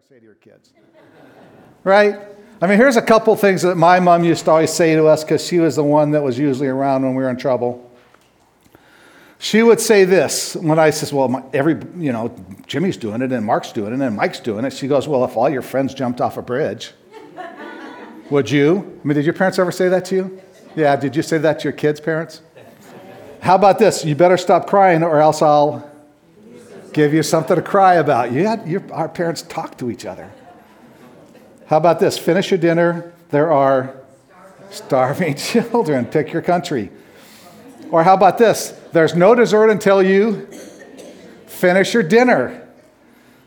ever say to your kids? right? I mean, here's a couple things that my mom used to always say to us because she was the one that was usually around when we were in trouble. She would say this when I says, "Well, my, every you know, Jimmy's doing it and Mark's doing it and Mike's doing it." She goes, "Well, if all your friends jumped off a bridge, would you?" I mean, did your parents ever say that to you? Yeah. Did you say that to your kids' parents? How about this? You better stop crying, or else I'll give you something to cry about. You had, your, our parents talk to each other. How about this? Finish your dinner. There are starving children. Pick your country. Or how about this? There's no dessert until you finish your dinner.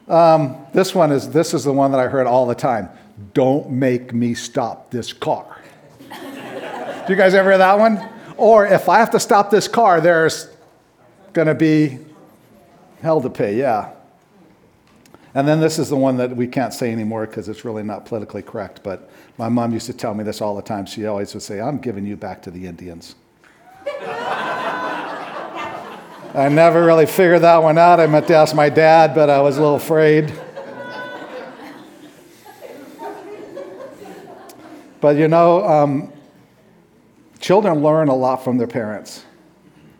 Um, this one is this is the one that I heard all the time. Don't make me stop this car. Do you guys ever hear that one? Or if I have to stop this car, there's going to be hell to pay. Yeah. And then this is the one that we can't say anymore because it's really not politically correct. But my mom used to tell me this all the time. She always would say, I'm giving you back to the Indians. I never really figured that one out. I meant to ask my dad, but I was a little afraid. But you know, um, children learn a lot from their parents.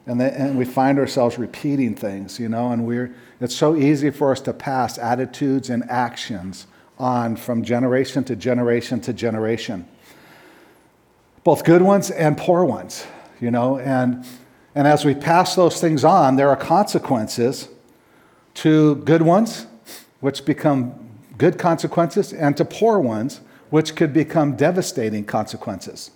And, they, and we find ourselves repeating things, you know, and we're, it's so easy for us to pass attitudes and actions on from generation to generation to generation. Both good ones and poor ones, you know, and, and as we pass those things on, there are consequences to good ones, which become good consequences, and to poor ones, which could become devastating consequences.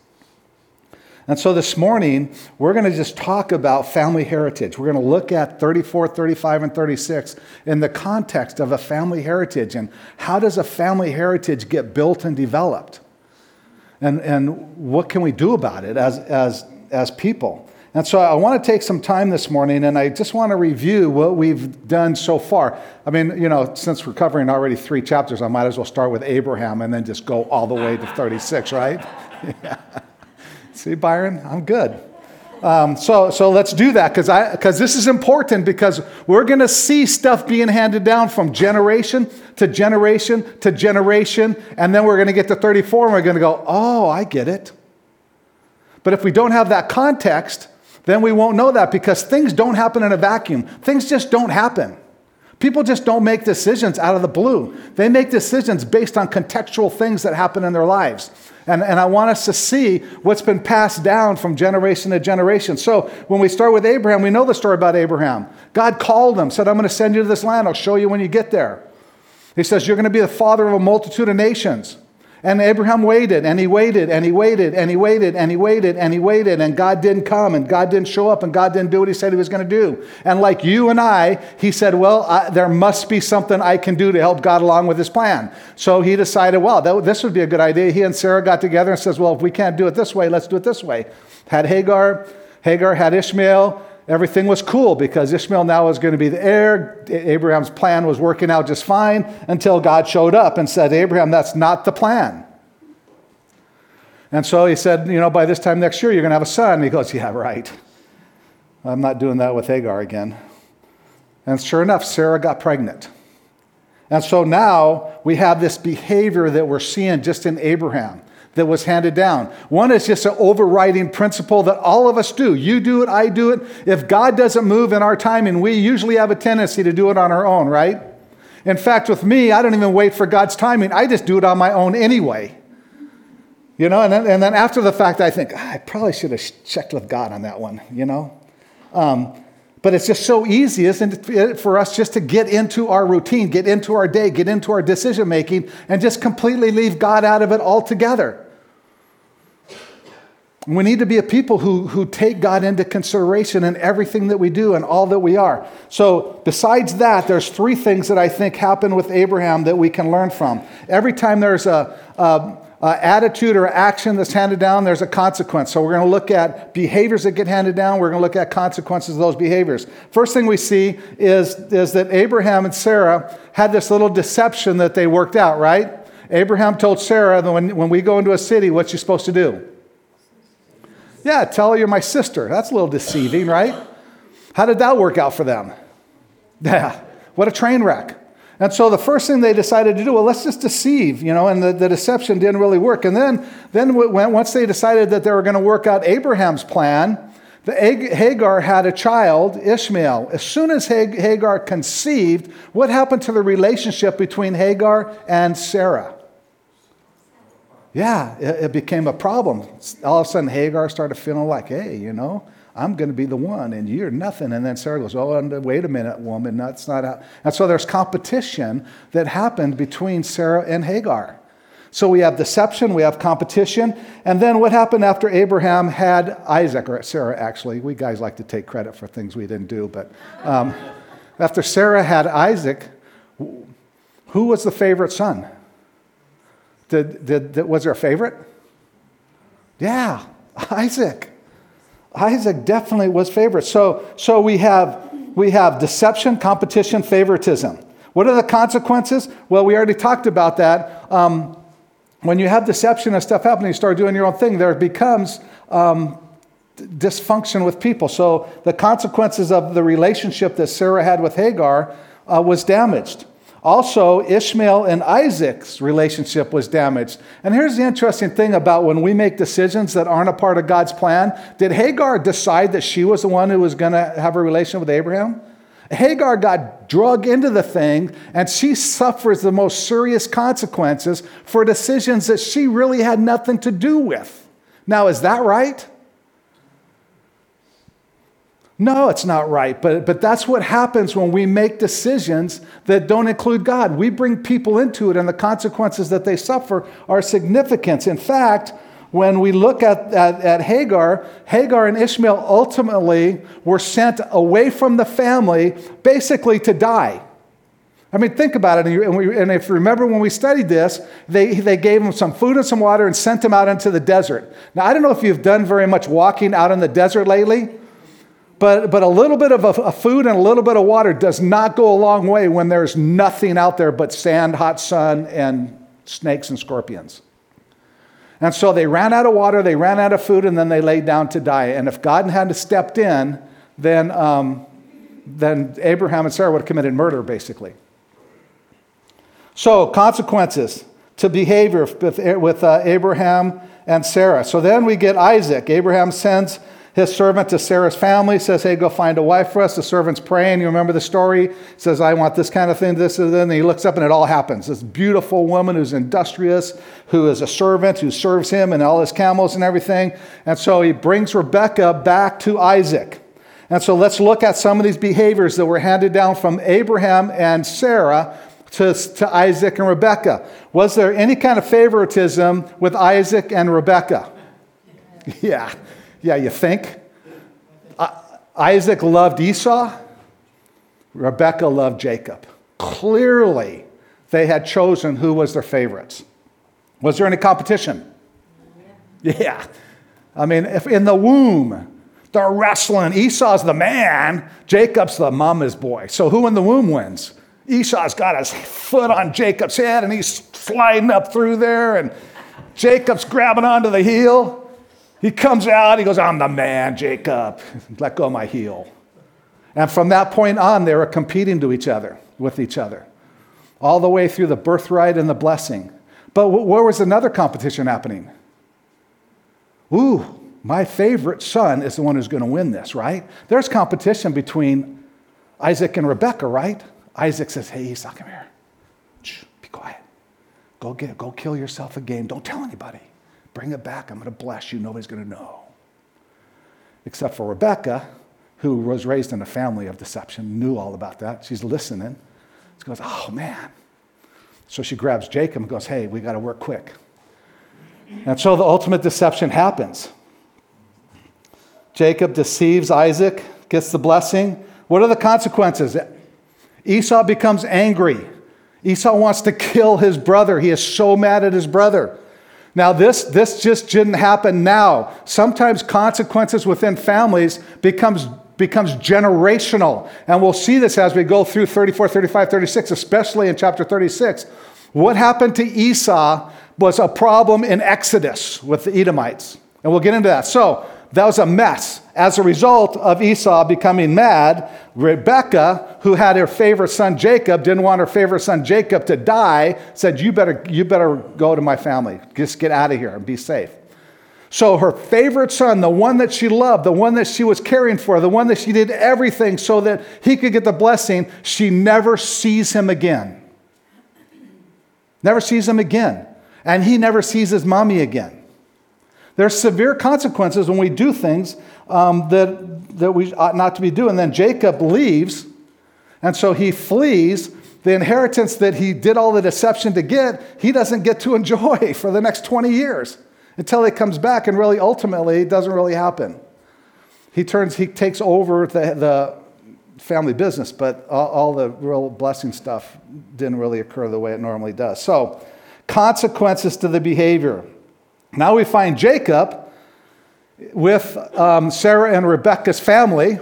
And so this morning, we're going to just talk about family heritage. We're going to look at 34, 35, and 36 in the context of a family heritage and how does a family heritage get built and developed? And, and what can we do about it as, as, as people? And so I want to take some time this morning and I just want to review what we've done so far. I mean, you know, since we're covering already three chapters, I might as well start with Abraham and then just go all the way to 36, right? yeah. See, Byron, I'm good. Um, so, so let's do that because because this is important because we're going to see stuff being handed down from generation to generation to generation, and then we're going to get to 34 and we're going to go, oh, I get it. But if we don't have that context, then we won't know that because things don't happen in a vacuum. Things just don't happen. People just don't make decisions out of the blue. They make decisions based on contextual things that happen in their lives. And, and I want us to see what's been passed down from generation to generation. So when we start with Abraham, we know the story about Abraham. God called him, said, I'm going to send you to this land. I'll show you when you get there. He says, You're going to be the father of a multitude of nations. And Abraham waited and he waited and he waited and he waited and he waited and he waited and God didn't come and God didn't show up and God didn't do what he said he was going to do. And like you and I, he said, Well, I, there must be something I can do to help God along with his plan. So he decided, Well, that, this would be a good idea. He and Sarah got together and says, Well, if we can't do it this way, let's do it this way. Had Hagar, Hagar had Ishmael, everything was cool because Ishmael now was going to be the heir. Abraham's plan was working out just fine until God showed up and said, Abraham, that's not the plan. And so he said, You know, by this time next year, you're going to have a son. And he goes, Yeah, right. I'm not doing that with Hagar again. And sure enough, Sarah got pregnant. And so now we have this behavior that we're seeing just in Abraham that was handed down. One is just an overriding principle that all of us do. You do it, I do it. If God doesn't move in our timing, we usually have a tendency to do it on our own, right? In fact, with me, I don't even wait for God's timing. I just do it on my own anyway. You know, and then, and then after the fact, I think, ah, I probably should have checked with God on that one, you know? Um, but it's just so easy, isn't it, for us just to get into our routine, get into our day, get into our decision making, and just completely leave God out of it altogether. We need to be a people who, who take God into consideration in everything that we do and all that we are. So, besides that, there's three things that I think happen with Abraham that we can learn from. Every time there's a, a, a attitude or action that's handed down, there's a consequence. So, we're going to look at behaviors that get handed down. We're going to look at consequences of those behaviors. First thing we see is, is that Abraham and Sarah had this little deception that they worked out, right? Abraham told Sarah when, when we go into a city, what you're supposed to do yeah, tell her you're my sister. That's a little deceiving, right? How did that work out for them? Yeah, what a train wreck. And so the first thing they decided to do, well, let's just deceive, you know, and the, the deception didn't really work. And then, then when, once they decided that they were going to work out Abraham's plan, the Hagar had a child, Ishmael. As soon as Hagar conceived, what happened to the relationship between Hagar and Sarah? Yeah, it, it became a problem. All of a sudden, Hagar started feeling like, hey, you know, I'm going to be the one and you're nothing. And then Sarah goes, Oh, wait a minute, woman, that's not how. And so there's competition that happened between Sarah and Hagar. So we have deception, we have competition. And then what happened after Abraham had Isaac, or Sarah actually? We guys like to take credit for things we didn't do. But um, after Sarah had Isaac, who was the favorite son? Did, did, did, was there a favorite? Yeah, Isaac. Isaac definitely was favorite. So, so we, have, we have deception, competition, favoritism. What are the consequences? Well, we already talked about that. Um, when you have deception and stuff happening, you start doing your own thing, there becomes um, dysfunction with people. So the consequences of the relationship that Sarah had with Hagar uh, was damaged. Also, Ishmael and Isaac's relationship was damaged. And here's the interesting thing about when we make decisions that aren't a part of God's plan. Did Hagar decide that she was the one who was going to have a relation with Abraham? Hagar got drug into the thing, and she suffers the most serious consequences for decisions that she really had nothing to do with. Now, is that right? No, it's not right. But, but that's what happens when we make decisions that don't include God. We bring people into it, and the consequences that they suffer are significant. In fact, when we look at, at, at, Hagar, Hagar and Ishmael ultimately were sent away from the family basically to die. I mean, think about it. And, we, and, if you remember when we studied this, they, they gave them some food and some water and sent them out into the desert. Now, I don't know if you've done very much walking out in the desert lately. But, but a little bit of a, a food and a little bit of water does not go a long way when there's nothing out there but sand, hot sun, and snakes and scorpions. And so they ran out of water, they ran out of food, and then they laid down to die. And if God hadn't stepped in, then, um, then Abraham and Sarah would have committed murder, basically. So, consequences to behavior with, with uh, Abraham and Sarah. So then we get Isaac. Abraham sends his servant to Sarah's family, says, Hey, go find a wife for us. The servant's praying. You remember the story? Says, I want this kind of thing, this and then. And he looks up and it all happens. This beautiful woman who's industrious, who is a servant, who serves him and all his camels and everything. And so he brings Rebecca back to Isaac. And so let's look at some of these behaviors that were handed down from Abraham and Sarah to, to Isaac and Rebecca. Was there any kind of favoritism with Isaac and Rebecca? Yeah. Yeah, you think? Isaac loved Esau, Rebecca loved Jacob. Clearly, they had chosen who was their favorites. Was there any competition? Yeah. yeah. I mean, if in the womb, they're wrestling. Esau's the man, Jacob's the mama's boy. So who in the womb wins? Esau's got his foot on Jacob's head and he's sliding up through there, and Jacob's grabbing onto the heel. He comes out, he goes, I'm the man, Jacob. Let go of my heel. And from that point on, they were competing to each other, with each other, all the way through the birthright and the blessing. But where was another competition happening? Ooh, my favorite son is the one who's going to win this, right? There's competition between Isaac and Rebecca, right? Isaac says, Hey, Esau, come here. Shh, be quiet. Go get, go kill yourself again. Don't tell anybody. Bring it back. I'm going to bless you. Nobody's going to know. Except for Rebecca, who was raised in a family of deception, knew all about that. She's listening. She goes, Oh, man. So she grabs Jacob and goes, Hey, we got to work quick. And so the ultimate deception happens. Jacob deceives Isaac, gets the blessing. What are the consequences? Esau becomes angry. Esau wants to kill his brother. He is so mad at his brother. Now, this, this just didn't happen now. Sometimes consequences within families becomes, becomes generational. And we'll see this as we go through 34, 35, 36, especially in chapter 36. What happened to Esau was a problem in Exodus with the Edomites. And we'll get into that. So, That was a mess. As a result of Esau becoming mad, Rebecca, who had her favorite son Jacob, didn't want her favorite son Jacob to die, said, You better, you better go to my family. Just get out of here and be safe. So her favorite son, the one that she loved, the one that she was caring for, the one that she did everything so that he could get the blessing, she never sees him again. Never sees him again. And he never sees his mommy again. There's severe consequences when we do things um, that, that we ought not to be doing. Then Jacob leaves, and so he flees. The inheritance that he did all the deception to get, he doesn't get to enjoy for the next 20 years until he comes back, and really, ultimately, it doesn't really happen. He turns, he takes over the, the family business, but all, all the real blessing stuff didn't really occur the way it normally does. So, consequences to the behavior. Now we find Jacob with um, Sarah and Rebecca's family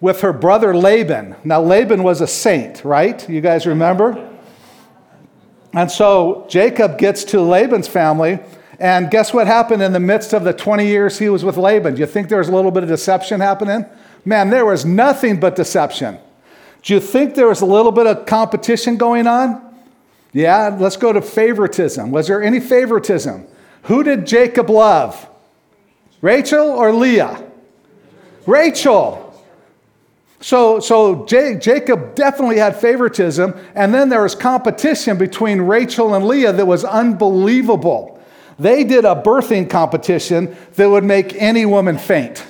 with her brother Laban. Now, Laban was a saint, right? You guys remember? And so Jacob gets to Laban's family and guess what happened in the midst of the 20 years he was with Laban? Do you think there was a little bit of deception happening? Man, there was nothing but deception. Do you think there was a little bit of competition going on? Yeah, let's go to favoritism. Was there any favoritism? Who did Jacob love? Rachel or Leah? Rachel. So, so Jacob definitely had favoritism, and then there was competition between Rachel and Leah that was unbelievable. They did a birthing competition that would make any woman faint.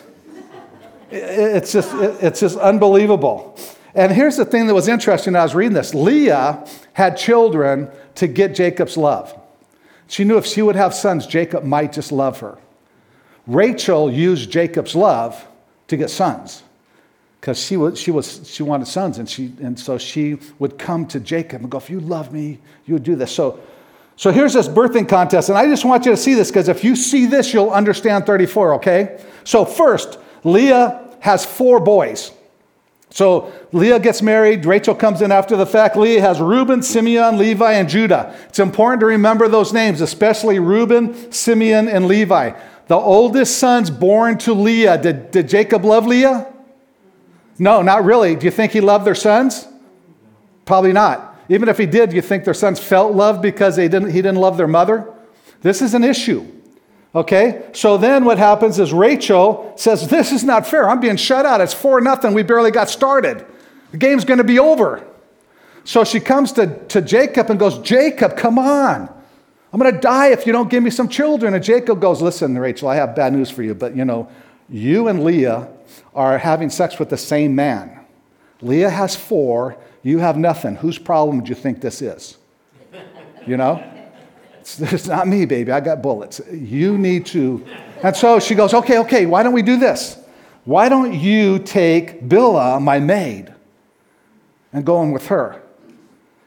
It's just, it's just unbelievable. And here's the thing that was interesting I was reading this Leah had children to get Jacob's love. She knew if she would have sons, Jacob might just love her. Rachel used Jacob's love to get sons because she, was, she, was, she wanted sons, and, she, and so she would come to Jacob and go, If you love me, you would do this. So so here's this birthing contest, and I just want you to see this because if you see this, you'll understand 34, okay? So, first, Leah has four boys. So Leah gets married, Rachel comes in after the fact. Leah has Reuben, Simeon, Levi, and Judah. It's important to remember those names, especially Reuben, Simeon, and Levi. The oldest sons born to Leah, did, did Jacob love Leah? No, not really. Do you think he loved their sons? Probably not. Even if he did, you think their sons felt loved because they didn't, he didn't love their mother? This is an issue. Okay? So then what happens is Rachel says, This is not fair. I'm being shut out. It's 4 nothing. We barely got started. The game's going to be over. So she comes to, to Jacob and goes, Jacob, come on. I'm going to die if you don't give me some children. And Jacob goes, Listen, Rachel, I have bad news for you, but you know, you and Leah are having sex with the same man. Leah has four, you have nothing. Whose problem do you think this is? You know? It's, it's not me, baby. I got bullets. You need to. And so she goes, okay, okay, why don't we do this? Why don't you take Bilhah, my maid, and go in with her?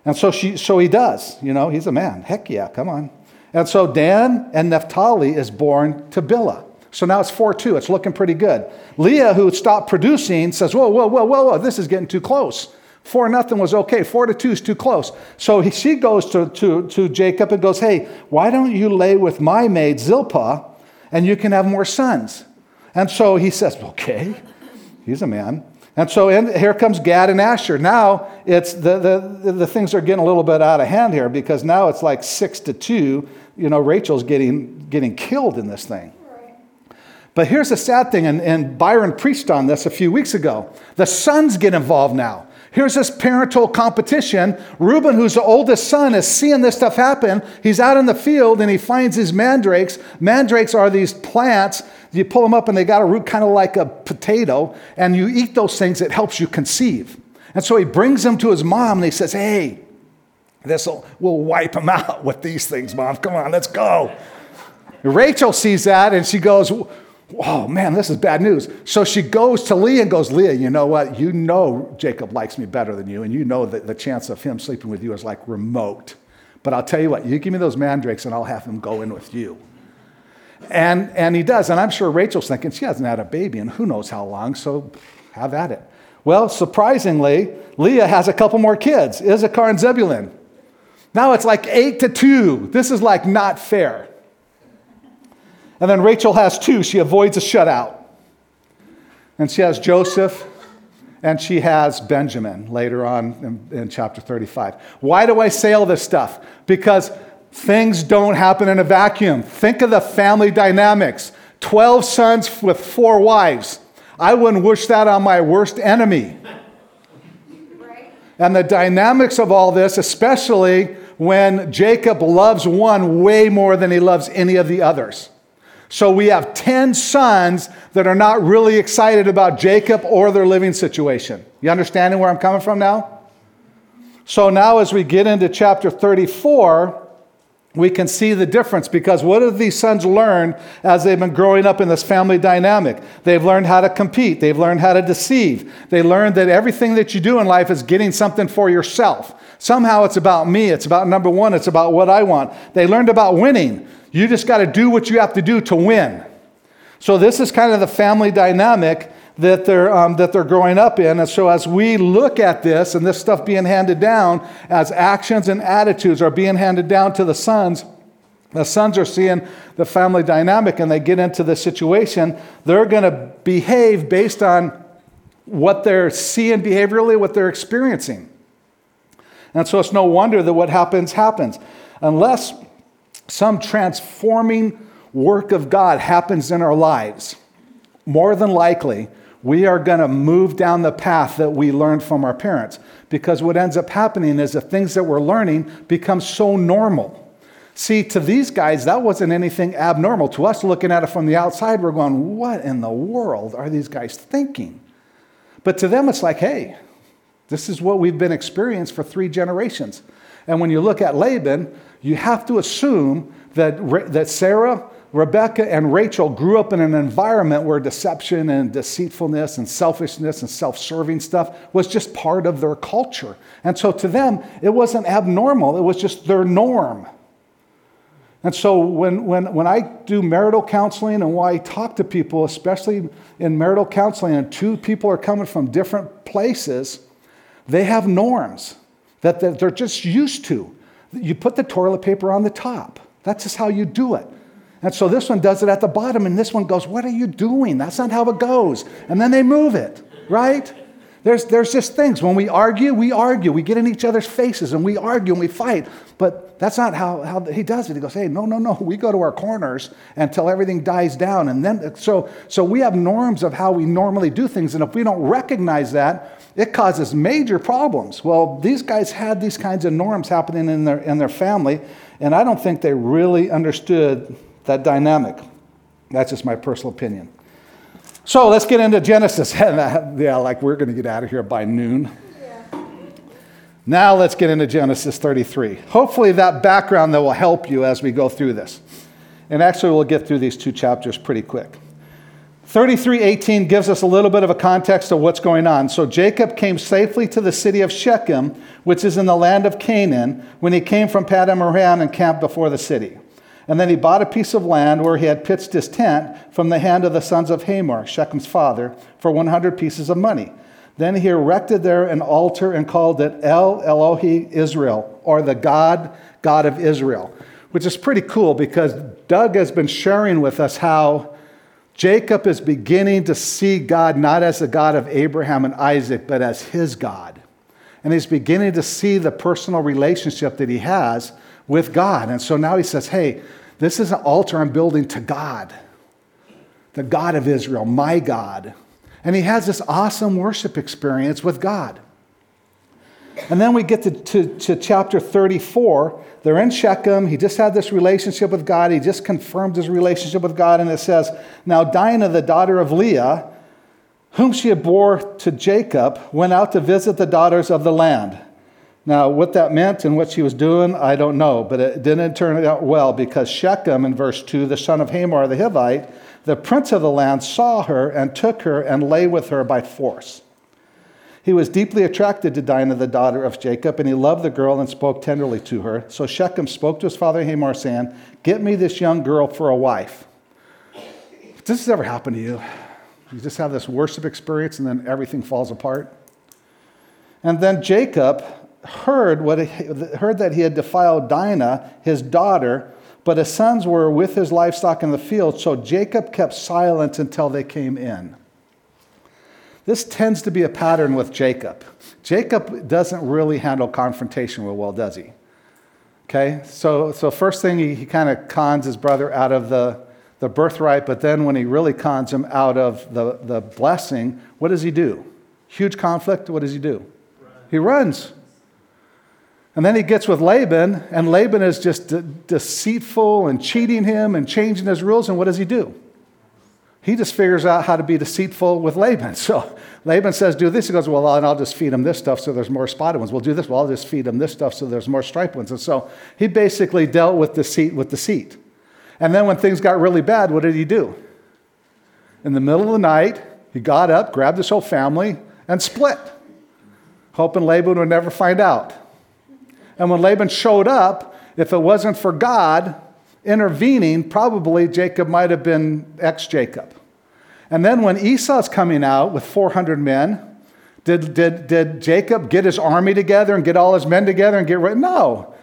And so, she, so he does. You know, he's a man. Heck yeah, come on. And so Dan and Naphtali is born to Bilhah. So now it's 4 2. It's looking pretty good. Leah, who stopped producing, says, Whoa, whoa, whoa, whoa, whoa, this is getting too close. Four nothing was okay. Four to two is too close. So he, she goes to, to, to Jacob and goes, Hey, why don't you lay with my maid Zilpah and you can have more sons? And so he says, Okay. He's a man. And so in, here comes Gad and Asher. Now it's the, the, the things are getting a little bit out of hand here because now it's like six to two. You know, Rachel's getting, getting killed in this thing. But here's the sad thing, and, and Byron preached on this a few weeks ago. The sons get involved now. Here's this parental competition. Reuben, who's the oldest son, is seeing this stuff happen. He's out in the field and he finds these mandrakes. Mandrakes are these plants. You pull them up and they got a root kind of like a potato, and you eat those things, it helps you conceive. And so he brings them to his mom and he says, Hey, this will we'll wipe them out with these things, mom. Come on, let's go. Rachel sees that and she goes, oh man, this is bad news. So she goes to Leah and goes, Leah, you know what? You know Jacob likes me better than you, and you know that the chance of him sleeping with you is like remote. But I'll tell you what, you give me those mandrakes and I'll have him go in with you. And, and he does. And I'm sure Rachel's thinking she hasn't had a baby in who knows how long, so have at it. Well, surprisingly, Leah has a couple more kids Issachar and Zebulun. Now it's like eight to two. This is like not fair. And then Rachel has two. She avoids a shutout. And she has Joseph, and she has Benjamin later on in, in, chapter 35. Why do I say all this stuff? Because things don't happen in a vacuum. Think of the family dynamics 12 sons with four wives. I wouldn't wish that on my worst enemy. And the dynamics of all this, especially when Jacob loves one way more than he loves any of the others. So we have 10 sons that are not really excited about Jacob or their living situation. You understanding where I'm coming from now? So now, as we get into chapter 34, we can see the difference because what have these sons learned as they've been growing up in this family dynamic? They've learned how to compete, they've learned how to deceive, they learned that everything that you do in life is getting something for yourself. Somehow it's about me, it's about number one, it's about what I want. They learned about winning. You just got to do what you have to do to win. So, this is kind of the family dynamic that they're, um, that they're growing up in. And so, as we look at this and this stuff being handed down, as actions and attitudes are being handed down to the sons, the sons are seeing the family dynamic and they get into the situation. They're going to behave based on what they're seeing behaviorally, what they're experiencing. And so, it's no wonder that what happens happens. Unless some transforming work of God happens in our lives, more than likely, we are going to move down the path that we learned from our parents. Because what ends up happening is the things that we're learning become so normal. See, to these guys, that wasn't anything abnormal. To us, looking at it from the outside, we're going, what in the world are these guys thinking? But to them, it's like, hey, this is what we've been experienced for three generations. And when you look at Laban, you have to assume that, that Sarah, Rebecca, and Rachel grew up in an environment where deception and deceitfulness and selfishness and self serving stuff was just part of their culture. And so to them, it wasn't abnormal, it was just their norm. And so when, when, when I do marital counseling and when I talk to people, especially in marital counseling, and two people are coming from different places, they have norms that they're just used to. You put the toilet paper on the top. That's just how you do it. And so this one does it at the bottom, and this one goes, What are you doing? That's not how it goes. And then they move it, right? There's, there's just things. When we argue, we argue. We get in each other's faces and we argue and we fight. But that's not how, how he does it. He goes, hey, no, no, no. We go to our corners until everything dies down. And then, so, so we have norms of how we normally do things. And if we don't recognize that, it causes major problems. Well, these guys had these kinds of norms happening in their, in their family. And I don't think they really understood that dynamic. That's just my personal opinion. So let's get into Genesis. yeah, like we're going to get out of here by noon. Now let's get into Genesis 33. Hopefully, that background that will help you as we go through this. And actually, we'll get through these two chapters pretty quick. 33:18 gives us a little bit of a context of what's going on. So Jacob came safely to the city of Shechem, which is in the land of Canaan, when he came from Paddan Aram and camped before the city. And then he bought a piece of land where he had pitched his tent from the hand of the sons of Hamor, Shechem's father, for 100 pieces of money. Then he erected there an altar and called it El Elohi Israel, or the God, God of Israel, which is pretty cool because Doug has been sharing with us how Jacob is beginning to see God not as the God of Abraham and Isaac, but as his God. And he's beginning to see the personal relationship that he has with God. And so now he says, hey, this is an altar I'm building to God, the God of Israel, my God. And he has this awesome worship experience with God. And then we get to, to, to, chapter 34. They're in Shechem. He just had this relationship with God. He just confirmed his relationship with God. And it says, Now Dinah, the daughter of Leah, whom she had bore to Jacob, went out to visit the daughters of the land. Now, what that meant and what she was doing, I don't know, but it didn't turn out well because Shechem, in verse 2, the son of Hamor the Hivite, the prince of the land, saw her and took her and lay with her by force. He was deeply attracted to Dinah, the daughter of Jacob, and he loved the girl and spoke tenderly to her. So Shechem spoke to his father Hamor, saying, Get me this young girl for a wife. Does this ever happen to you? You just have this worship experience and then everything falls apart? And then Jacob heard, what he, heard that he had defiled Dinah, his daughter, but his sons were with his livestock in the field, so Jacob kept silent until they came in. This tends to be a pattern with Jacob. Jacob doesn't really handle confrontation real well, does he? Okay, so, so first thing, he, he kind of cons his brother out of the, the birthright, but then when he really cons him out of the, the blessing, what does he do? Huge conflict, what does he do? Run. He runs. And then he gets with Laban, and Laban is just de- deceitful and cheating him and changing his rules, and what does he do? He just figures out how to be deceitful with Laban. So Laban says, Do this. He goes, Well, and I'll just feed him this stuff so there's more spotted ones. We'll do this. Well, I'll just feed him this stuff so there's more striped ones. And so he basically dealt with deceit with deceit. And then when things got really bad, what did he do? In the middle of the night, he got up, grabbed his whole family, and split, hoping Laban would never find out. And when Laban showed up, if it wasn't for God, intervening, probably Jacob might have been ex Jacob. And then when Esau's coming out with 400 men, did, did, did Jacob get his army together and get all his men together and get ready? No.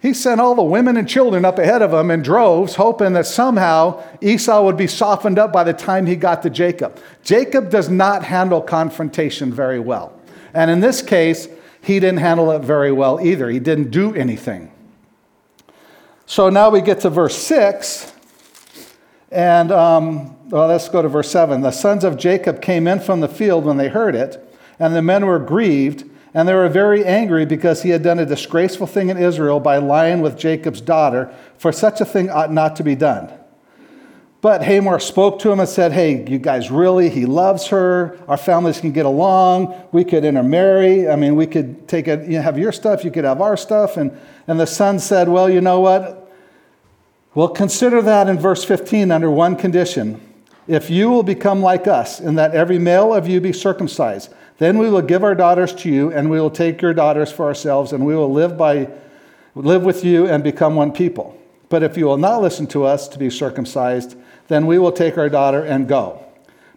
He sent all the women and children up ahead of him in droves, hoping that somehow Esau would be softened up by the time he got to Jacob. Jacob does not handle confrontation very well. And in this case, he didn't handle it very well either. He didn't do anything. So now we get to verse 6. And um, well, let's go to verse 7. The sons of Jacob came in from the field when they heard it, and the men were grieved, and they were very angry because he had done a disgraceful thing in Israel by lying with Jacob's daughter, for such a thing ought not to be done. But Hamor spoke to him and said, Hey, you guys really, he loves her. Our families can get along. We could intermarry. I mean, we could take it, you know, have your stuff, you could have our stuff. And, and the son said, Well, you know what? Well, consider that in verse 15 under one condition. If you will become like us, in that every male of you be circumcised, then we will give our daughters to you, and we will take your daughters for ourselves, and we will live, by, live with you and become one people. But if you will not listen to us to be circumcised, then we will take our daughter and go.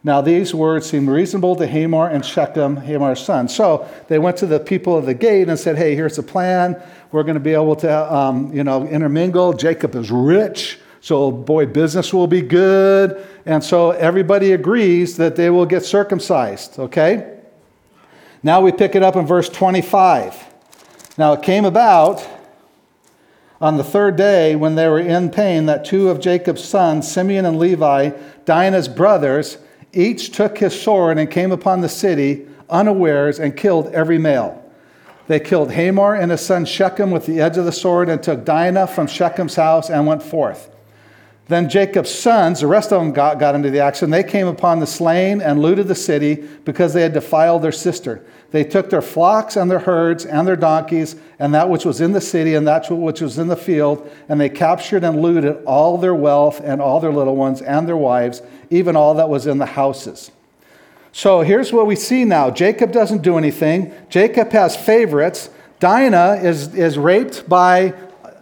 Now, these words seemed reasonable to Hamor and Shechem, Hamor's son. So they went to the people of the gate and said, Hey, here's the plan. We're going to be able to, um, you know, intermingle. Jacob is rich, so boy, business will be good. And so everybody agrees that they will get circumcised, okay? Now we pick it up in verse 25. Now it came about on the third day when they were in pain that two of Jacob's sons, Simeon and Levi, Dinah's brothers, each took his sword and came upon the city unawares and killed every male. They killed Hamor and his son Shechem with the edge of the sword and took Dinah from Shechem's house and went forth. Then Jacob's sons, the rest of them got, got into the action. They came upon the slain and looted the city because they had defiled their sister. They took their flocks and their herds and their donkeys and that which was in the city and that which was in the field, and they captured and looted all their wealth and all their little ones and their wives, even all that was in the houses. So here's what we see now Jacob doesn't do anything, Jacob has favorites. Dinah is, is raped by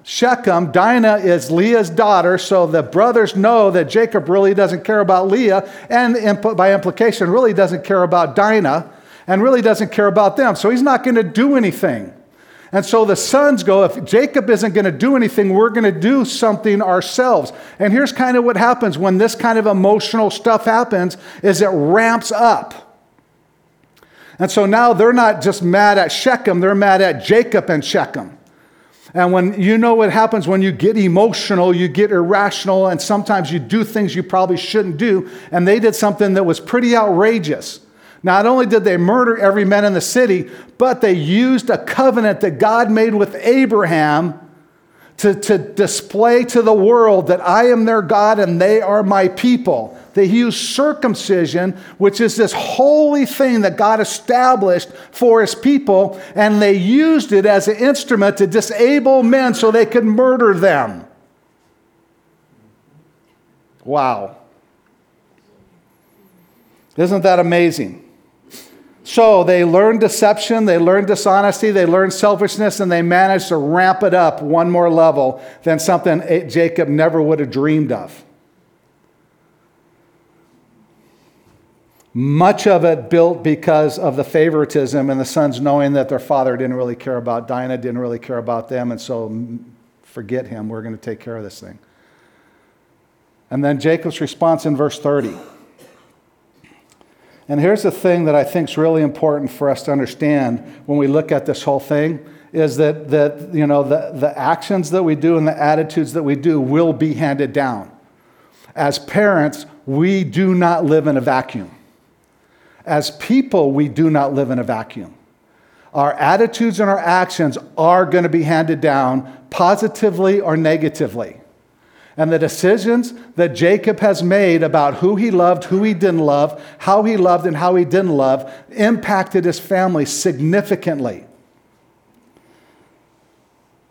Shechem. Dinah is Leah's daughter, so the brothers know that Jacob really doesn't care about Leah, and by implication, really doesn't care about Dinah, and really doesn't care about them. So he's not going to do anything. And so the sons go, if Jacob isn't going to do anything, we're going to do something ourselves. And here's kind of what happens when this kind of emotional stuff happens is it ramps up. And so now they're not just mad at Shechem, they're mad at Jacob and Shechem. And when you know what happens when you get emotional, you get irrational, and sometimes you do things you probably shouldn't do. And they did something that was pretty outrageous. Not only did they murder every man in the city, but they used a covenant that God made with Abraham to, to display to the world that I am their God and they are my people. They used circumcision, which is this holy thing that God established for his people, and they used it as an instrument to disable men so they could murder them. Wow. Isn't that amazing? So they learned deception, they learned dishonesty, they learned selfishness, and they managed to ramp it up one more level than something Jacob never would have dreamed of. Much of it built because of the favoritism and the sons knowing that their father didn't really care about Dinah, didn't really care about them, and so mm, forget him, we're going to take care of this thing. And then Jacob's response in verse 30. And here's the thing that I think is really important for us to understand when we look at this whole thing is that, that you know, the, the actions that we do and the attitudes that we do will be handed down. As parents, we do not live in a vacuum. As people, we do not live in a vacuum. Our attitudes and our actions are going to be handed down positively or negatively. And the decisions that Jacob has made about who he loved, who he didn't love, how he loved, and how he didn't love impacted his family significantly.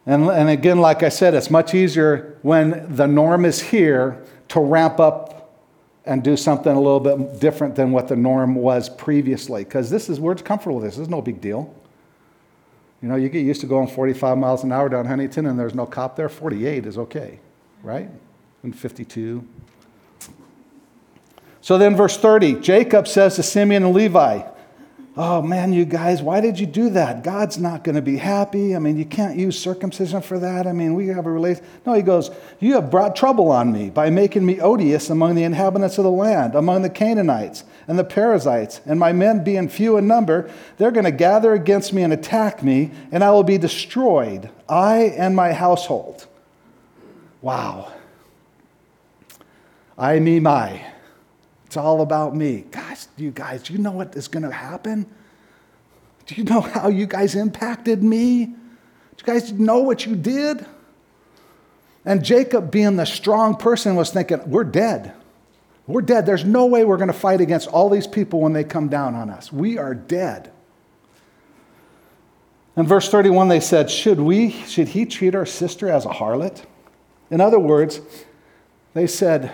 And, and again, like I said, it's much easier when the norm is here to ramp up and do something a little bit different than what the norm was previously. Because this is, we're comfortable with this. This is no big deal. You know, you get used to going 45 miles an hour down Huntington and there's no cop there. 48 is okay, right? And 52. So then, verse 30, Jacob says to Simeon and Levi, oh man, you guys, why did you do that? God's not going to be happy. I mean, you can't use circumcision for that. I mean, we have a relation. No, he goes, You have brought trouble on me by making me odious among the inhabitants of the land, among the Canaanites and the Perizzites, and my men being few in number, they're going to gather against me and attack me, and I will be destroyed, I and my household. Wow. I, me, my. It's all about me. Guys, you guys, you know what is going to happen? Do you know how you guys impacted me? Do you guys know what you did? And Jacob, being the strong person, was thinking, We're dead. We're dead. There's no way we're going to fight against all these people when they come down on us. We are dead. In verse 31, they said, Should, we, should he treat our sister as a harlot? In other words, they said,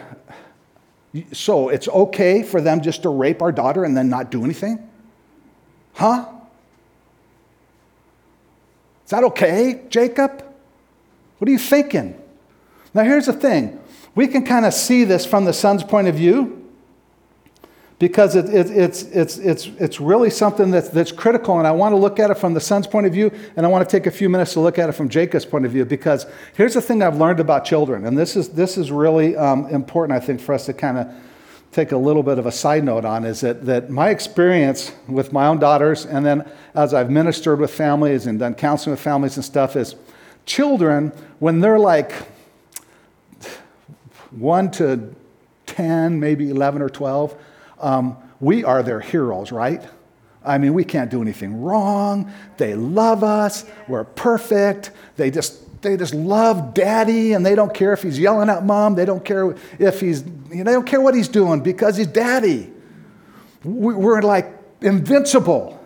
so it's okay for them just to rape our daughter and then not do anything? Huh? Is that okay, Jacob? What are you thinking? Now, here's the thing we can kind of see this from the son's point of view because it, it, it's, it's, it's, it's really something that's, that's critical. And I want to look at it from the son's point of view, and I want to take a few minutes to look at it from Jacob's point of view because here's the thing I've learned about children. And this is, this is really um, important, I think, for us to kind of take a little bit of a side note on is that, that my experience with my own daughters, and then as I've ministered with families and done counseling with families and stuff, is children, when they're like one to 10, maybe 11 or 12, um, we are their heroes, right? I mean, we can't do anything wrong. They love us. We're perfect. They just they just love daddy and they don't care if he's yelling at mom. They don't care if he's, you know, they don't care what he's doing because he's daddy. We're like invincible.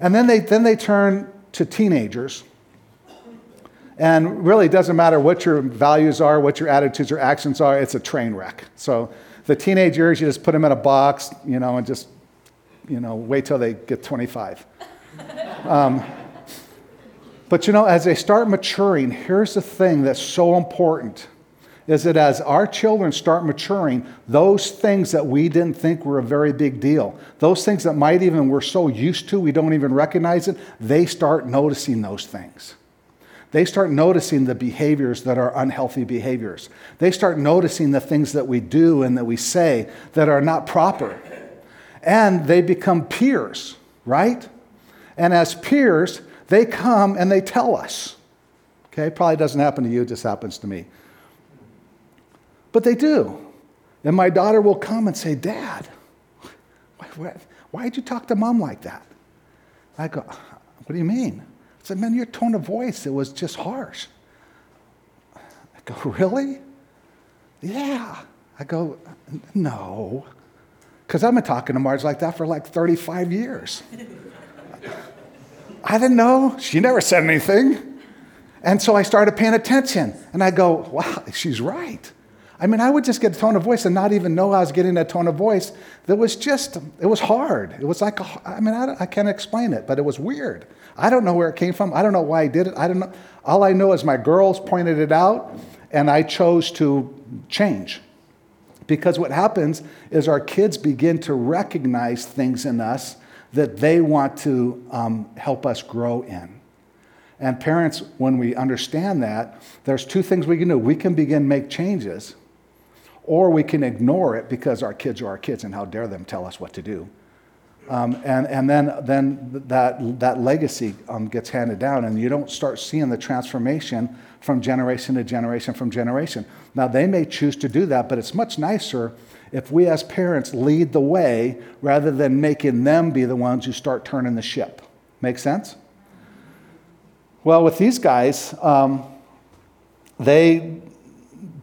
And then they, then they turn to teenagers. And really, it doesn't matter what your values are, what your attitudes or actions are, it's a train wreck. So the teenage years, you just put them in a box, you know, and just, you know, wait till they get 25. Um, but you know, as they start maturing, here's the thing that's so important is that as our children start maturing, those things that we didn't think were a very big deal, those things that might even we're so used to we don't even recognize it, they start noticing those things. They start noticing the behaviors that are unhealthy behaviors. They start noticing the things that we do and that we say that are not proper. And they become peers, right? And as peers, they come and they tell us. Okay, probably doesn't happen to you, just happens to me. But they do. And my daughter will come and say, Dad, why, why, did you talk to mom like that? I go, What do you mean? I said, man, your tone of voice, it was just harsh. I go, really? Yeah. I go, no. Because I've been talking to Marge like that for like 35 years. I didn't know. She never said anything. And so I started paying attention. And I go, wow, she's right. I mean, I would just get a tone of voice and not even know I was getting a tone of voice that was just, it was hard. It was like, a, I mean, I, I can't explain it, but it was weird. I don't know where it came from. I don't know why I did it. I don't know. All I know is my girls pointed it out, and I chose to change. Because what happens is our kids begin to recognize things in us that they want to um, help us grow in. And parents, when we understand that, there's two things we can do. We can begin make changes, or we can ignore it because our kids are our kids and how dare them tell us what to do. Um, and and then, then that, that legacy um, gets handed down, and you don't start seeing the transformation from generation to generation from generation. Now, they may choose to do that, but it's much nicer if we as parents lead the way rather than making them be the ones who start turning the ship. Make sense? Well, with these guys, um, they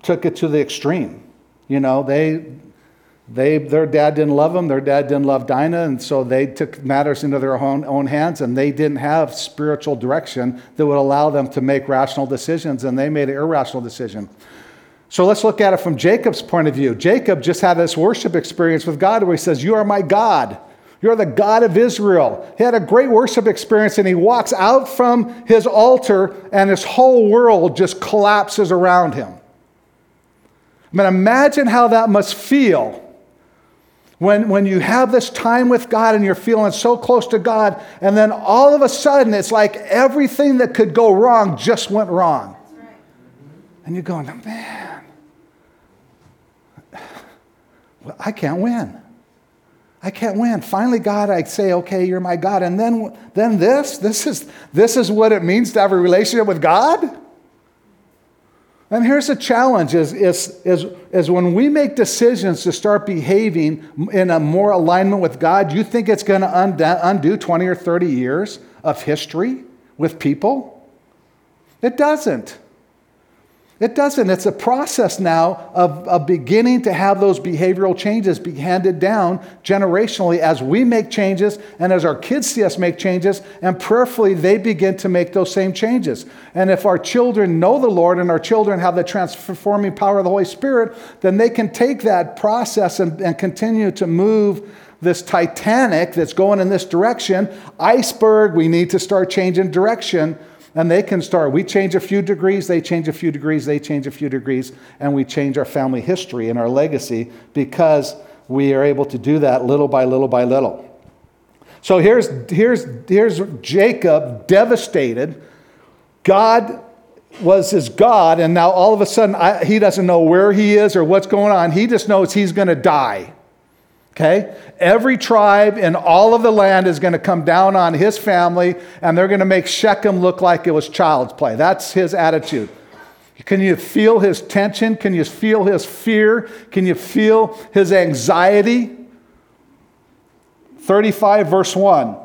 took it to the extreme. You know, they, they, their dad didn't love them, their dad didn't love Dinah, and so they took matters into their own, own hands, and they didn't have spiritual direction that would allow them to make rational decisions, and they made an irrational decision. So let's look at it from Jacob's point of view. Jacob just had this worship experience with God where he says, You are my God. You're the God of Israel. He had a great worship experience and he walks out from his altar and his whole world just collapses around him. I mean, imagine how that must feel when, when you have this time with God and you're feeling so close to God, and then all of a sudden it's like everything that could go wrong just went wrong. And you're going, man, I can't win. I can't win. Finally, God, I say, okay, you're my God. And then, then this, this is, this is what it means to have a relationship with God? And here's the challenge is, is, is, is when we make decisions to start behaving in a more alignment with God, you think it's going to undo, undo 20 or 30 years of history with people? It doesn't. It doesn't. It's a process now of, of beginning to have those behavioral changes be handed down generationally as we make changes and as our kids see us make changes, and prayerfully they begin to make those same changes. And if our children know the Lord and our children have the transforming power of the Holy Spirit, then they can take that process and, and continue to move this Titanic that's going in this direction. Iceberg, we need to start changing direction and they can start. We change a few degrees, they change a few degrees, they change a few degrees, and we change our family history and our legacy because we are able to do that little by little by little. So here's, here's, here's Jacob devastated. God was his God, and now all of a sudden I, he doesn't know where he is or what's going on. He just knows he's going to die. Okay? Every tribe in all of the land is going to come down on his family and they're going to make Shechem look like it was child's play. That's his attitude. Can you feel his tension? Can you feel his fear? Can you feel his anxiety? 35, verse 1.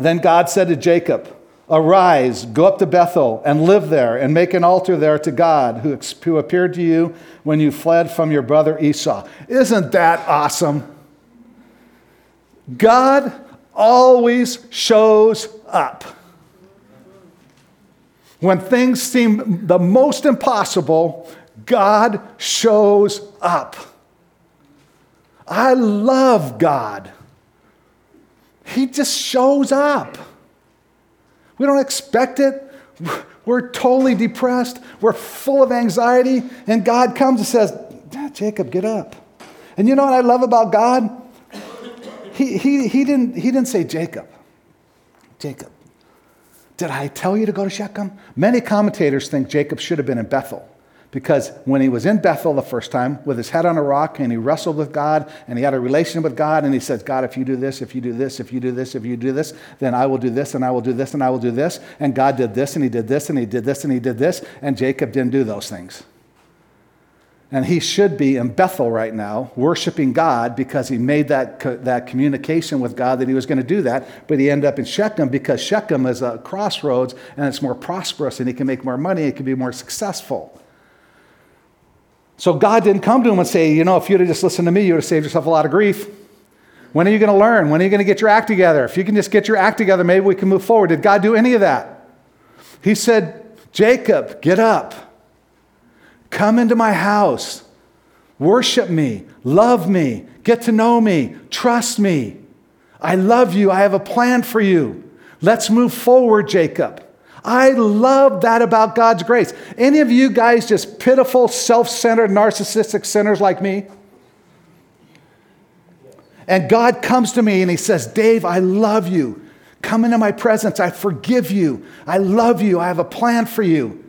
Then God said to Jacob, Arise, go up to Bethel and live there and make an altar there to God who, who appeared to you when you fled from your brother Esau. Isn't that awesome? God always shows up. When things seem the most impossible, God shows up. I love God. He just shows up. We don't expect it. We're totally depressed. We're full of anxiety. And God comes and says, Jacob, get up. And you know what I love about God? He, he, he, didn't, he didn't say, Jacob, Jacob, did I tell you to go to Shechem? Many commentators think Jacob should have been in Bethel. Because when he was in Bethel the first time with his head on a rock and he wrestled with God and he had a relationship with God and he said, God, if you do this, if you do this, if you do this, if you do this, then I will do this and I will do this and I will do this. And God did this and he did this and he did this and he did this. And Jacob didn't do those things. And he should be in Bethel right now, worshiping God because he made that, that communication with God that he was going to do that. But he ended up in Shechem because Shechem is a crossroads and it's more prosperous and he can make more money, he can be more successful. So God didn't come to him and say, you know, if you'd have just listened to me, you would have saved yourself a lot of grief. When are you going to learn? When are you going to get your act together? If you can just get your act together, maybe we can move forward. Did God do any of that? He said, Jacob, get up. Come into my house. Worship me. Love me. Get to know me. Trust me. I love you. I have a plan for you. Let's move forward, Jacob. I love that about God's grace. Any of you guys just pitiful, self centered, narcissistic sinners like me? And God comes to me and He says, Dave, I love you. Come into my presence. I forgive you. I love you. I have a plan for you.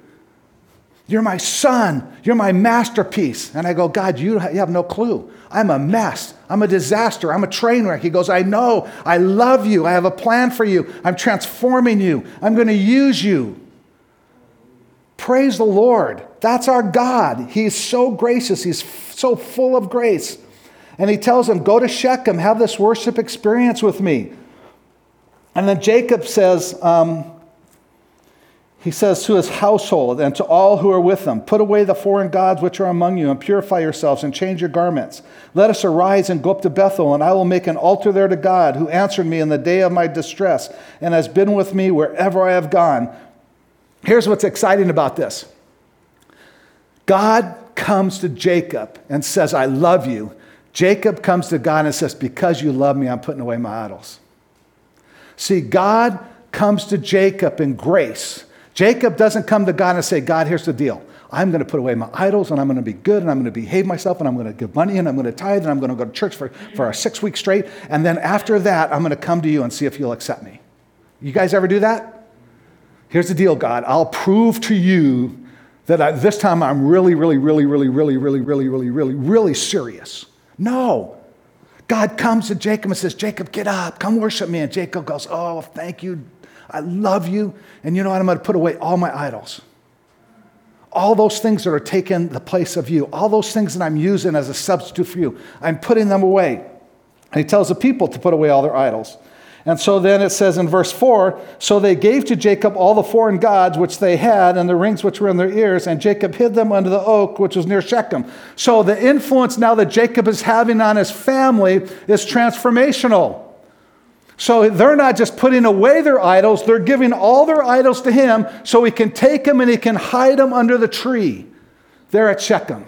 You're my son. You're my masterpiece. And I go, God, you have no clue. I'm a mess. I'm a disaster. I'm a train wreck. He goes, I know. I love you. I have a plan for you. I'm transforming you. I'm going to use you. Praise the Lord. That's our God. He's so gracious. He's so full of grace. And he tells him, Go to Shechem, have this worship experience with me. And then Jacob says, um, he says to his household and to all who are with him, Put away the foreign gods which are among you, and purify yourselves, and change your garments. Let us arise and go up to Bethel, and I will make an altar there to God, who answered me in the day of my distress, and has been with me wherever I have gone. Here's what's exciting about this God comes to Jacob and says, I love you. Jacob comes to God and says, Because you love me, I'm putting away my idols. See, God comes to Jacob in grace Jacob doesn't come to God and say, God, here's the deal. I'm going to put away my idols and I'm going to be good and I'm going to behave myself and I'm going to give money and I'm going to tithe and I'm going to go to church for, for a six weeks straight. And then after that, I'm going to come to you and see if you'll accept me. You guys ever do that? Here's the deal, God. I'll prove to you that I, this time I'm really, really, really, really, really, really, really, really, really, really serious. No. God comes to Jacob and says, Jacob, get up, come worship me. And Jacob goes, Oh, thank you, I love you. And you know what? I'm going to put away all my idols. All those things that are taking the place of you, all those things that I'm using as a substitute for you, I'm putting them away. And he tells the people to put away all their idols. And so then it says in verse 4 So they gave to Jacob all the foreign gods which they had, and the rings which were in their ears, and Jacob hid them under the oak which was near Shechem. So the influence now that Jacob is having on his family is transformational. So they're not just putting away their idols, they're giving all their idols to him so he can take them and he can hide them under the tree there at Shechem.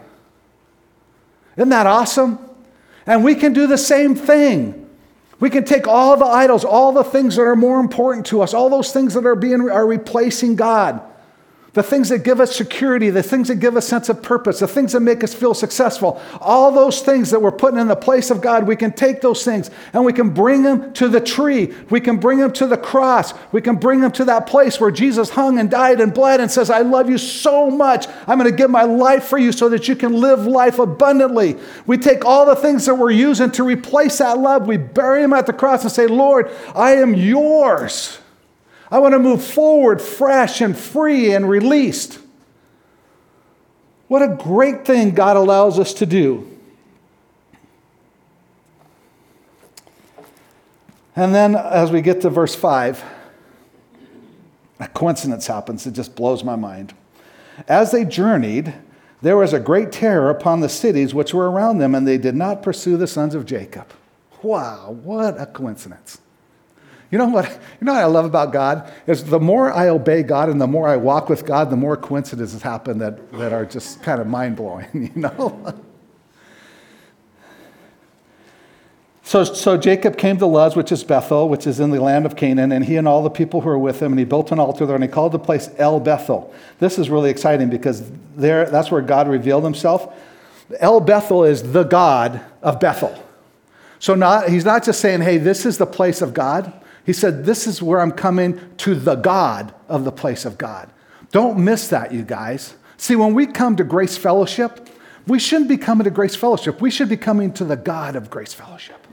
Isn't that awesome? And we can do the same thing. We can take all the idols, all the things that are more important to us, all those things that are being are replacing God the things that give us security, the things that give us a sense of purpose, the things that make us feel successful, all those things that we're putting in the place of God, we can take those things and we can bring them to the tree. We can bring them to the cross. We can bring them to that place where Jesus hung and died and bled and says, I love you so much. I'm going to give my life for you so that you can live life abundantly. We take all the things that we're using to replace that love, we bury them at the cross and say, Lord, I am yours. I want to move forward fresh and free and released. What a great thing God allows us to do. And then as we get to verse 5, a coincidence happens. It just blows my mind. As they journeyed, there was a great terror upon the cities which were around them, and they did not pursue the sons of Jacob. Wow, what a coincidence. You know what? You know what I love about God is the more I obey God and the more I walk with God, the more coincidences happen that, that are just kind of mind blowing. You know. So, so Jacob came to Luz, which is Bethel, which is in the land of Canaan, and he and all the people who were with him, and he built an altar there, and he called the place El Bethel. This is really exciting because there, that's where God revealed himself. El Bethel is the God of Bethel. So not, he's not just saying, hey, this is the place of God. He said, This is where I'm coming to the God of the place of God. Don't miss that, you guys. See, when we come to Grace Fellowship, we shouldn't be coming to Grace Fellowship. We should be coming to the God of Grace Fellowship.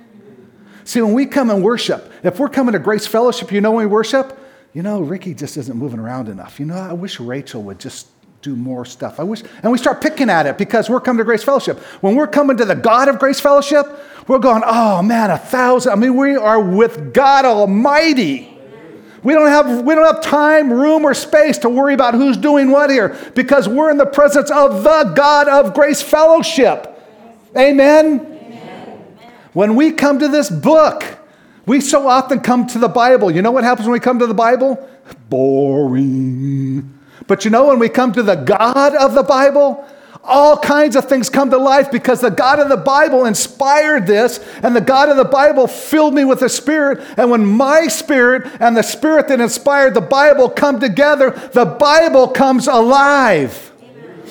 See, when we come and worship, if we're coming to Grace Fellowship, you know when we worship? You know, Ricky just isn't moving around enough. You know, I wish Rachel would just do more stuff. I wish, and we start picking at it because we're coming to Grace Fellowship. When we're coming to the God of Grace Fellowship, we're going, oh man, a thousand. I mean, we are with God Almighty. We don't have we don't have time, room, or space to worry about who's doing what here because we're in the presence of the God of Grace Fellowship. Amen. Amen. When we come to this book, we so often come to the Bible. You know what happens when we come to the Bible? Boring. But you know, when we come to the God of the Bible, all kinds of things come to life because the God of the Bible inspired this, and the God of the Bible filled me with the Spirit. And when my spirit and the Spirit that inspired the Bible come together, the Bible comes alive.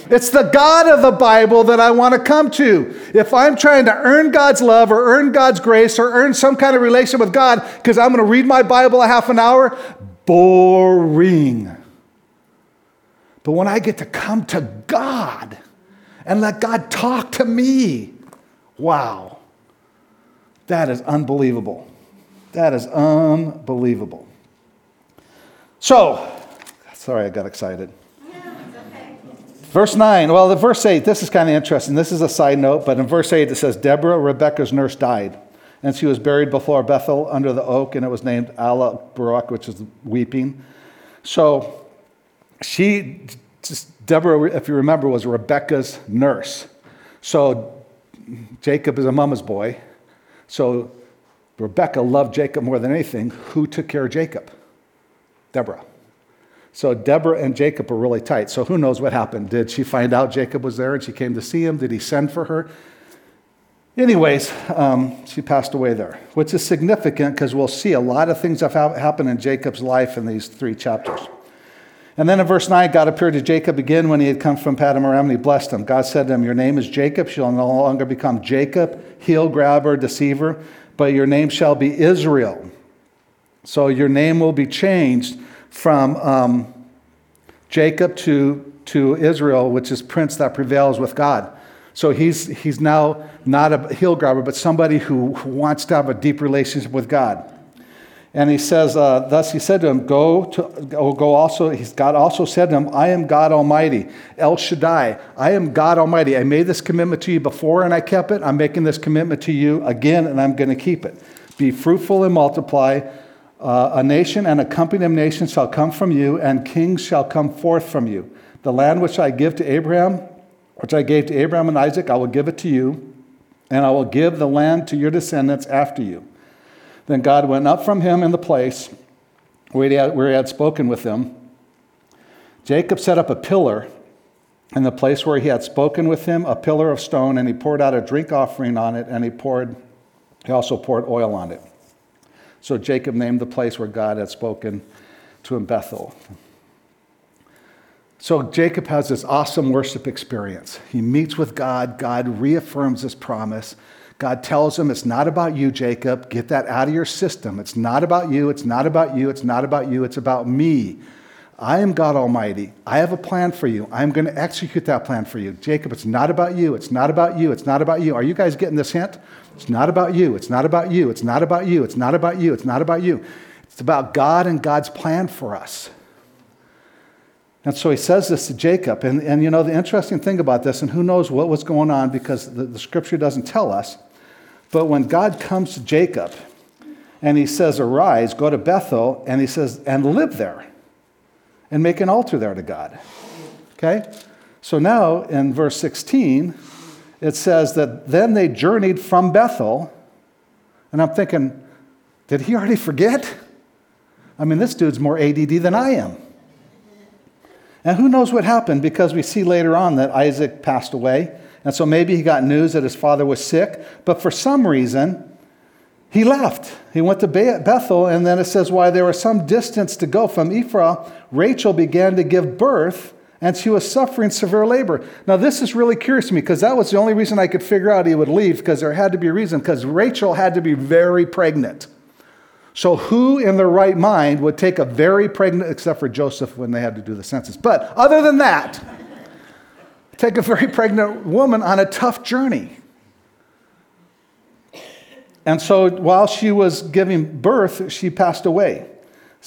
It's the God of the Bible that I want to come to. If I'm trying to earn God's love or earn God's grace or earn some kind of relation with God because I'm going to read my Bible a half an hour, boring. But when I get to come to God and let God talk to me, wow, that is unbelievable. That is unbelievable. So, sorry, I got excited. Verse 9, well, the verse 8, this is kind of interesting. This is a side note, but in verse 8 it says, Deborah, Rebecca's nurse, died, and she was buried before Bethel under the oak, and it was named Allah Barak, which is weeping. So she, Deborah, if you remember, was Rebecca's nurse. So Jacob is a mama's boy. So Rebecca loved Jacob more than anything. Who took care of Jacob? Deborah. So Deborah and Jacob were really tight. So who knows what happened? Did she find out Jacob was there and she came to see him? Did he send for her? Anyways, um, she passed away there, which is significant because we'll see a lot of things have happened in Jacob's life in these three chapters. And then in verse 9, God appeared to Jacob again when he had come from Paddan Aram and he blessed him. God said to him, Your name is Jacob, you shall no longer become Jacob, heel grabber, deceiver, but your name shall be Israel. So your name will be changed from um, Jacob to, to Israel, which is prince that prevails with God. So he's, he's now not a heel grabber, but somebody who wants to have a deep relationship with God. And he says, uh, thus he said to him, go to, go, go also, he's, God also said to him, I am God Almighty, El Shaddai. I am God Almighty. I made this commitment to you before and I kept it. I'm making this commitment to you again and I'm going to keep it. Be fruitful and multiply. Uh, a nation and a company of nations shall come from you, and kings shall come forth from you. The land which I give to Abraham, which I gave to Abraham and Isaac, I will give it to you, and I will give the land to your descendants after you. Then God went up from him in the place where he had, where he had spoken with him. Jacob set up a pillar in the place where he had spoken with him, a pillar of stone, and he poured out a drink offering on it, and he poured, he also poured oil on it. So Jacob named the place where God had spoken to him Bethel. So Jacob has this awesome worship experience. He meets with God, God reaffirms his promise. God tells him, It's not about you, Jacob. Get that out of your system. It's not about you. It's not about you. It's not about you. It's about me. I am God Almighty. I have a plan for you. I'm going to execute that plan for you. Jacob, it's not about you. It's not about you. It's not about you. Are you guys getting this hint? It's not about you. It's not about you. It's not about you. It's not about you. It's not about you. It's about God and God's plan for us. And so he says this to Jacob. And, and you know, the interesting thing about this, and who knows what was going on because the, the scripture doesn't tell us, but when God comes to Jacob and he says, Arise, go to Bethel, and he says, and live there and make an altar there to God. Okay? So now in verse 16, it says that then they journeyed from Bethel. And I'm thinking, did he already forget? I mean, this dude's more ADD than I am. And who knows what happened because we see later on that Isaac passed away. And so maybe he got news that his father was sick. But for some reason, he left. He went to Bethel. And then it says, while there was some distance to go from Ephraim, Rachel began to give birth and she was suffering severe labor. Now, this is really curious to me because that was the only reason I could figure out he would leave because there had to be a reason because Rachel had to be very pregnant. So, who in their right mind would take a very pregnant, except for Joseph when they had to do the census? But other than that, take a very pregnant woman on a tough journey. And so, while she was giving birth, she passed away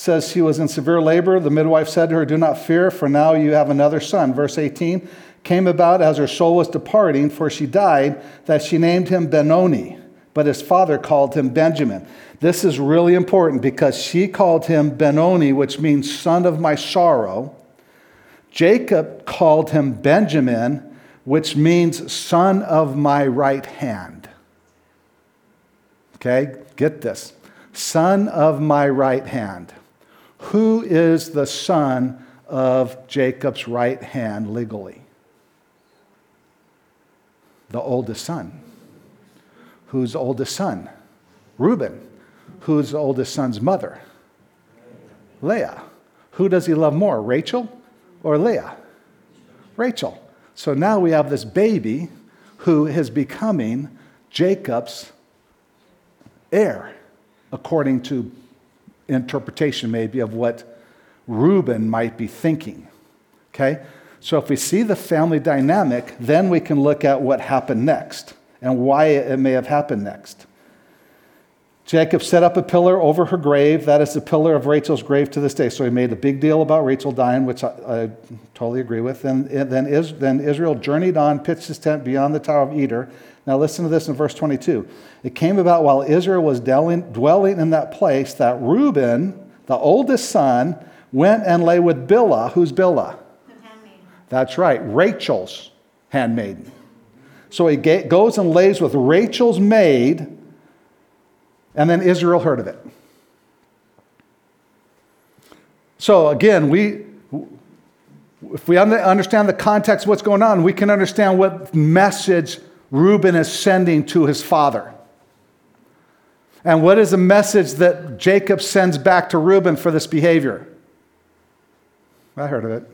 says she was in severe labor. The midwife said to her, Do not fear, for now you have another son. Verse 18 came about as her soul was departing, for she died, that she named him Benoni, but his father called him Benjamin. This is really important because she called him Benoni, which means son of my sorrow. Jacob called him Benjamin, which means son of my right hand. Okay, get this son of my right hand. Who is the son of Jacob's right hand legally? The oldest son. Who's the oldest son? Reuben. Who's the oldest son's mother? Leah. Who does he love more, Rachel or Leah? Rachel. So now we have this baby who is becoming Jacob's heir, according to interpretation, maybe, of what Reuben might be thinking. Okay? So if we see the family dynamic, then we can look at what happened next and why it may have happened next. Jacob set up a pillar over her grave. That is the pillar of Rachel's grave to this day. So he made a big deal about Rachel dying, which I, I totally agree with. And, then, Is, then Israel journeyed on, pitched his tent beyond the Tower of Eder. Now listen to this in verse 22. It came about while Israel was dwelling, in that place that Reuben, the oldest son, went and lay with Bilhah. Who's Bilhah? That's right, Rachel's handmaiden. So he goes and lays with Rachel's maid and then Israel heard of it. So again, we, if we understand the context of what's going on, we can understand what message Reuben is sending to his father. And what is the message that Jacob sends back to Reuben for this behavior? I heard of it.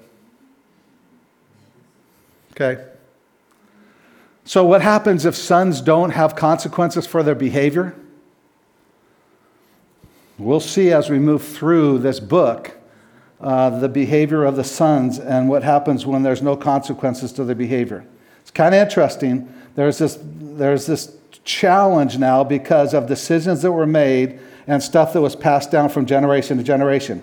Okay. So, what happens if sons don't have consequences for their behavior? We'll see as we move through this book uh, the behavior of the sons and what happens when there's no consequences to their behavior. It's kind of interesting. There's this, there's this challenge now because of decisions that were made and stuff that was passed down from generation to generation.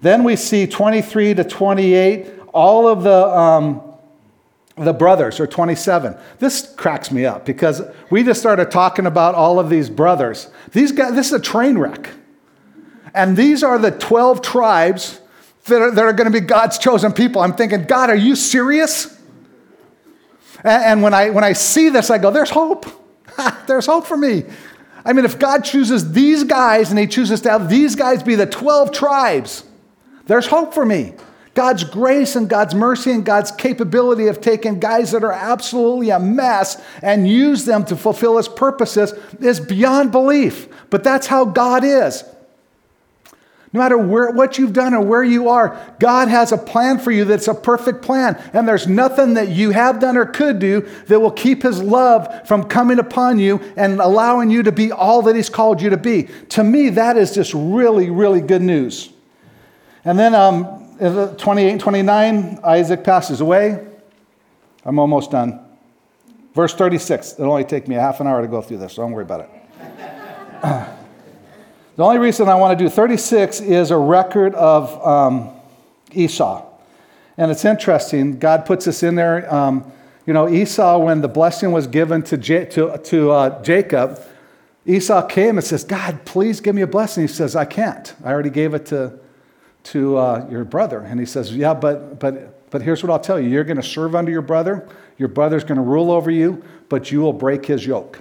Then we see 23 to 28, all of the, um, the brothers are 27. This cracks me up because we just started talking about all of these brothers. These guys, this is a train wreck. And these are the 12 tribes that are, that are going to be God's chosen people. I'm thinking, God, are you serious? And, and when, I, when I see this, I go, there's hope. there's hope for me. I mean, if God chooses these guys and He chooses to have these guys be the 12 tribes, there's hope for me. God's grace and God's mercy and God's capability of taking guys that are absolutely a mess and use them to fulfill His purposes is beyond belief. But that's how God is. No matter where, what you've done or where you are, God has a plan for you that's a perfect plan. And there's nothing that you have done or could do that will keep His love from coming upon you and allowing you to be all that He's called you to be. To me, that is just really, really good news. And then um, 28 and 29, Isaac passes away. I'm almost done. Verse 36. It'll only take me a half an hour to go through this, so don't worry about it. The only reason I want to do 36 is a record of um, Esau. And it's interesting, God puts this in there. Um, you know, Esau, when the blessing was given to, J- to, to uh, Jacob, Esau came and says, God, please give me a blessing. He says, I can't. I already gave it to, to uh, your brother. And he says, Yeah, but, but, but here's what I'll tell you you're going to serve under your brother, your brother's going to rule over you, but you will break his yoke.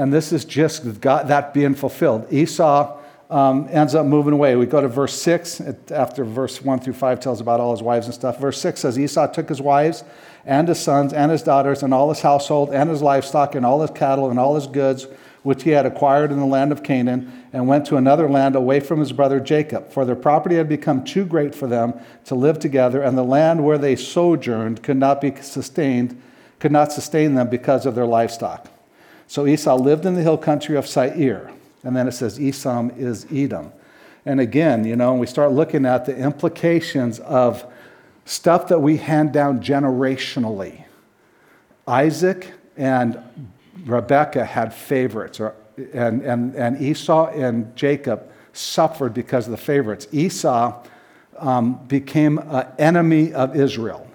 And this is just that being fulfilled. Esau um, ends up moving away. We go to verse 6, after verse 1 through 5 tells about all his wives and stuff. Verse 6 says Esau took his wives and his sons and his daughters and all his household and his livestock and all his cattle and all his goods, which he had acquired in the land of Canaan, and went to another land away from his brother Jacob. For their property had become too great for them to live together, and the land where they sojourned could not be sustained, could not sustain them because of their livestock. So Esau lived in the hill country of Seir. And then it says Esau is Edom. And again, you know, we start looking at the implications of stuff that we hand down generationally. Isaac and Rebekah had favorites, or, and, and, and Esau and Jacob suffered because of the favorites. Esau um, became an enemy of Israel.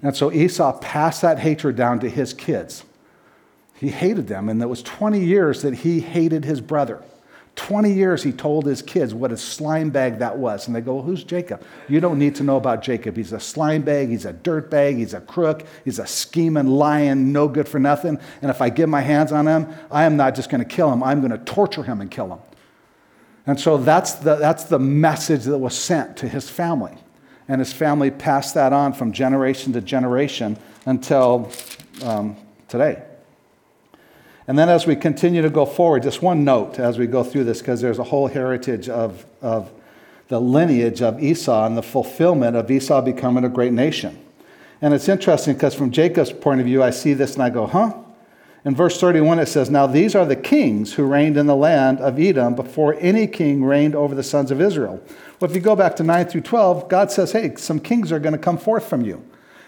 And so Esau passed that hatred down to his kids. He hated them, and it was 20 years that he hated his brother. 20 years he told his kids what a slime bag that was. And they go, well, Who's Jacob? You don't need to know about Jacob. He's a slime bag, he's a dirt bag, he's a crook, he's a scheming lion, no good for nothing. And if I get my hands on him, I am not just going to kill him, I'm going to torture him and kill him. And so that's the, that's the message that was sent to his family. And his family passed that on from generation to generation until um, today. And then as we continue to go forward, just one note as we go through this, because there's a whole heritage of, of the lineage of Esau and the fulfillment of Esau becoming a great nation. And it's interesting because from Jacob's point of view, I see this and I go, huh? In verse 31, it says, Now these are the kings who reigned in the land of Edom before any king reigned over the sons of Israel. Well, if you go back to 9 through 12, God says, Hey, some kings are going to come forth from you.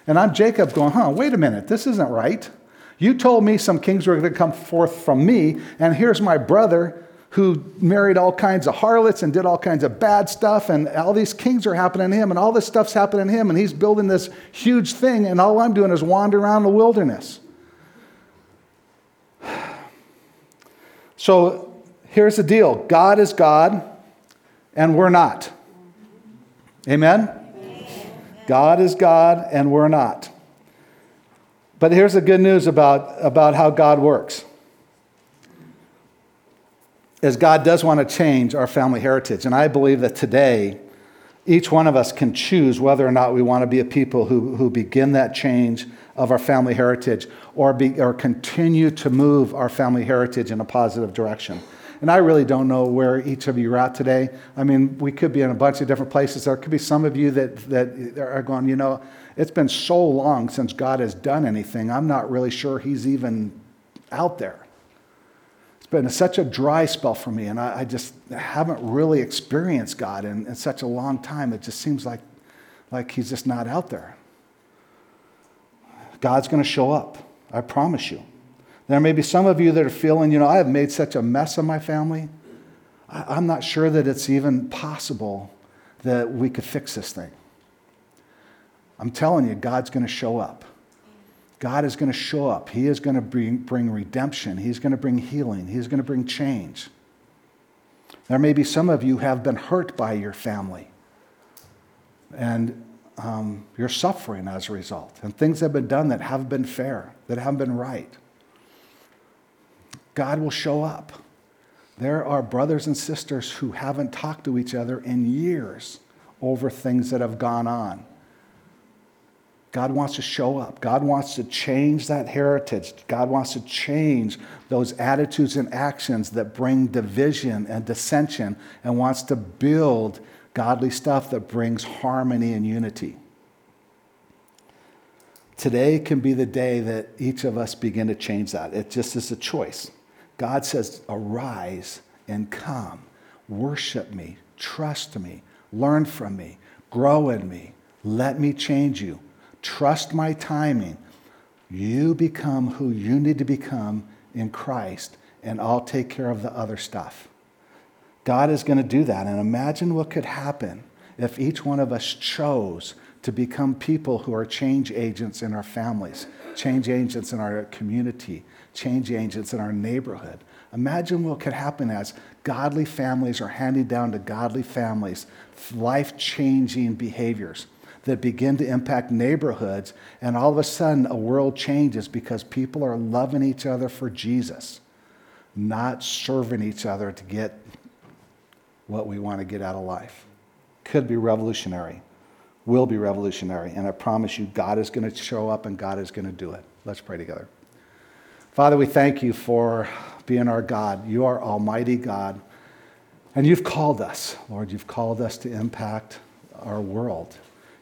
And I'm Jacob going, Huh, wait a minute, this isn't right. You told me some kings were going to come forth from me, and here's my brother who married all kinds of harlots and did all kinds of bad stuff, and all these kings are happening to him, and all this stuff's happening to him, and he's building this huge thing, and all I'm doing is wander around the wilderness. So here's the deal God is God, and we're not. Amen? God is God, and we're not. But here's the good news about, about how God works. Is God does want to change our family heritage. And I believe that today, each one of us can choose whether or not we want to be a people who, who begin that change of our family heritage or, be, or continue to move our family heritage in a positive direction. And I really don't know where each of you are at today. I mean, we could be in a bunch of different places. There could be some of you that, that are going, you know, it's been so long since God has done anything, I'm not really sure He's even out there. It's been such a dry spell for me, and I, I just haven't really experienced God in, in such a long time. It just seems like, like He's just not out there. God's going to show up. I promise you. There may be some of you that are feeling, you know, I have made such a mess of my family. I'm not sure that it's even possible that we could fix this thing. I'm telling you, God's going to show up. God is going to show up. He is going to bring, bring redemption. He's going to bring healing. He's going to bring change. There may be some of you have been hurt by your family. And um, you're suffering as a result. And things have been done that haven't been fair, that haven't been right. God will show up. There are brothers and sisters who haven't talked to each other in years over things that have gone on. God wants to show up. God wants to change that heritage. God wants to change those attitudes and actions that bring division and dissension and wants to build godly stuff that brings harmony and unity. Today can be the day that each of us begin to change that. It just is a choice. God says, Arise and come, worship me, trust me, learn from me, grow in me, let me change you, trust my timing. You become who you need to become in Christ, and I'll take care of the other stuff. God is going to do that. And imagine what could happen if each one of us chose to become people who are change agents in our families, change agents in our community, change agents in our neighborhood. Imagine what could happen as godly families are handed down to godly families, life changing behaviors that begin to impact neighborhoods, and all of a sudden a world changes because people are loving each other for Jesus, not serving each other to get what we want to get out of life. Could be revolutionary, will be revolutionary, and I promise you, God is going to show up and God is going to do it. Let's pray together. Father, we thank you for being our God. You are Almighty God. And you've called us, Lord, you've called us to impact our world.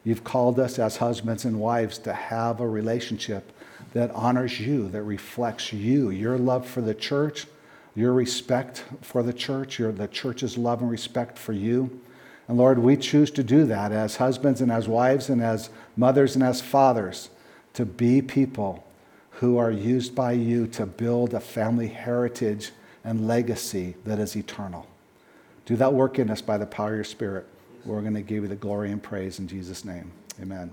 You've called us as husbands and wives to have a relationship that honors you, that reflects you, your love for the church, your respect for the church, your, the church's love and respect for you. And Lord, we choose to do that as husbands and as wives and as mothers and as fathers to be people who are used by you to build a family heritage and legacy that is eternal. Do that work in us by the power of your Spirit. We're going to give you the glory and praise in Jesus' name. Amen.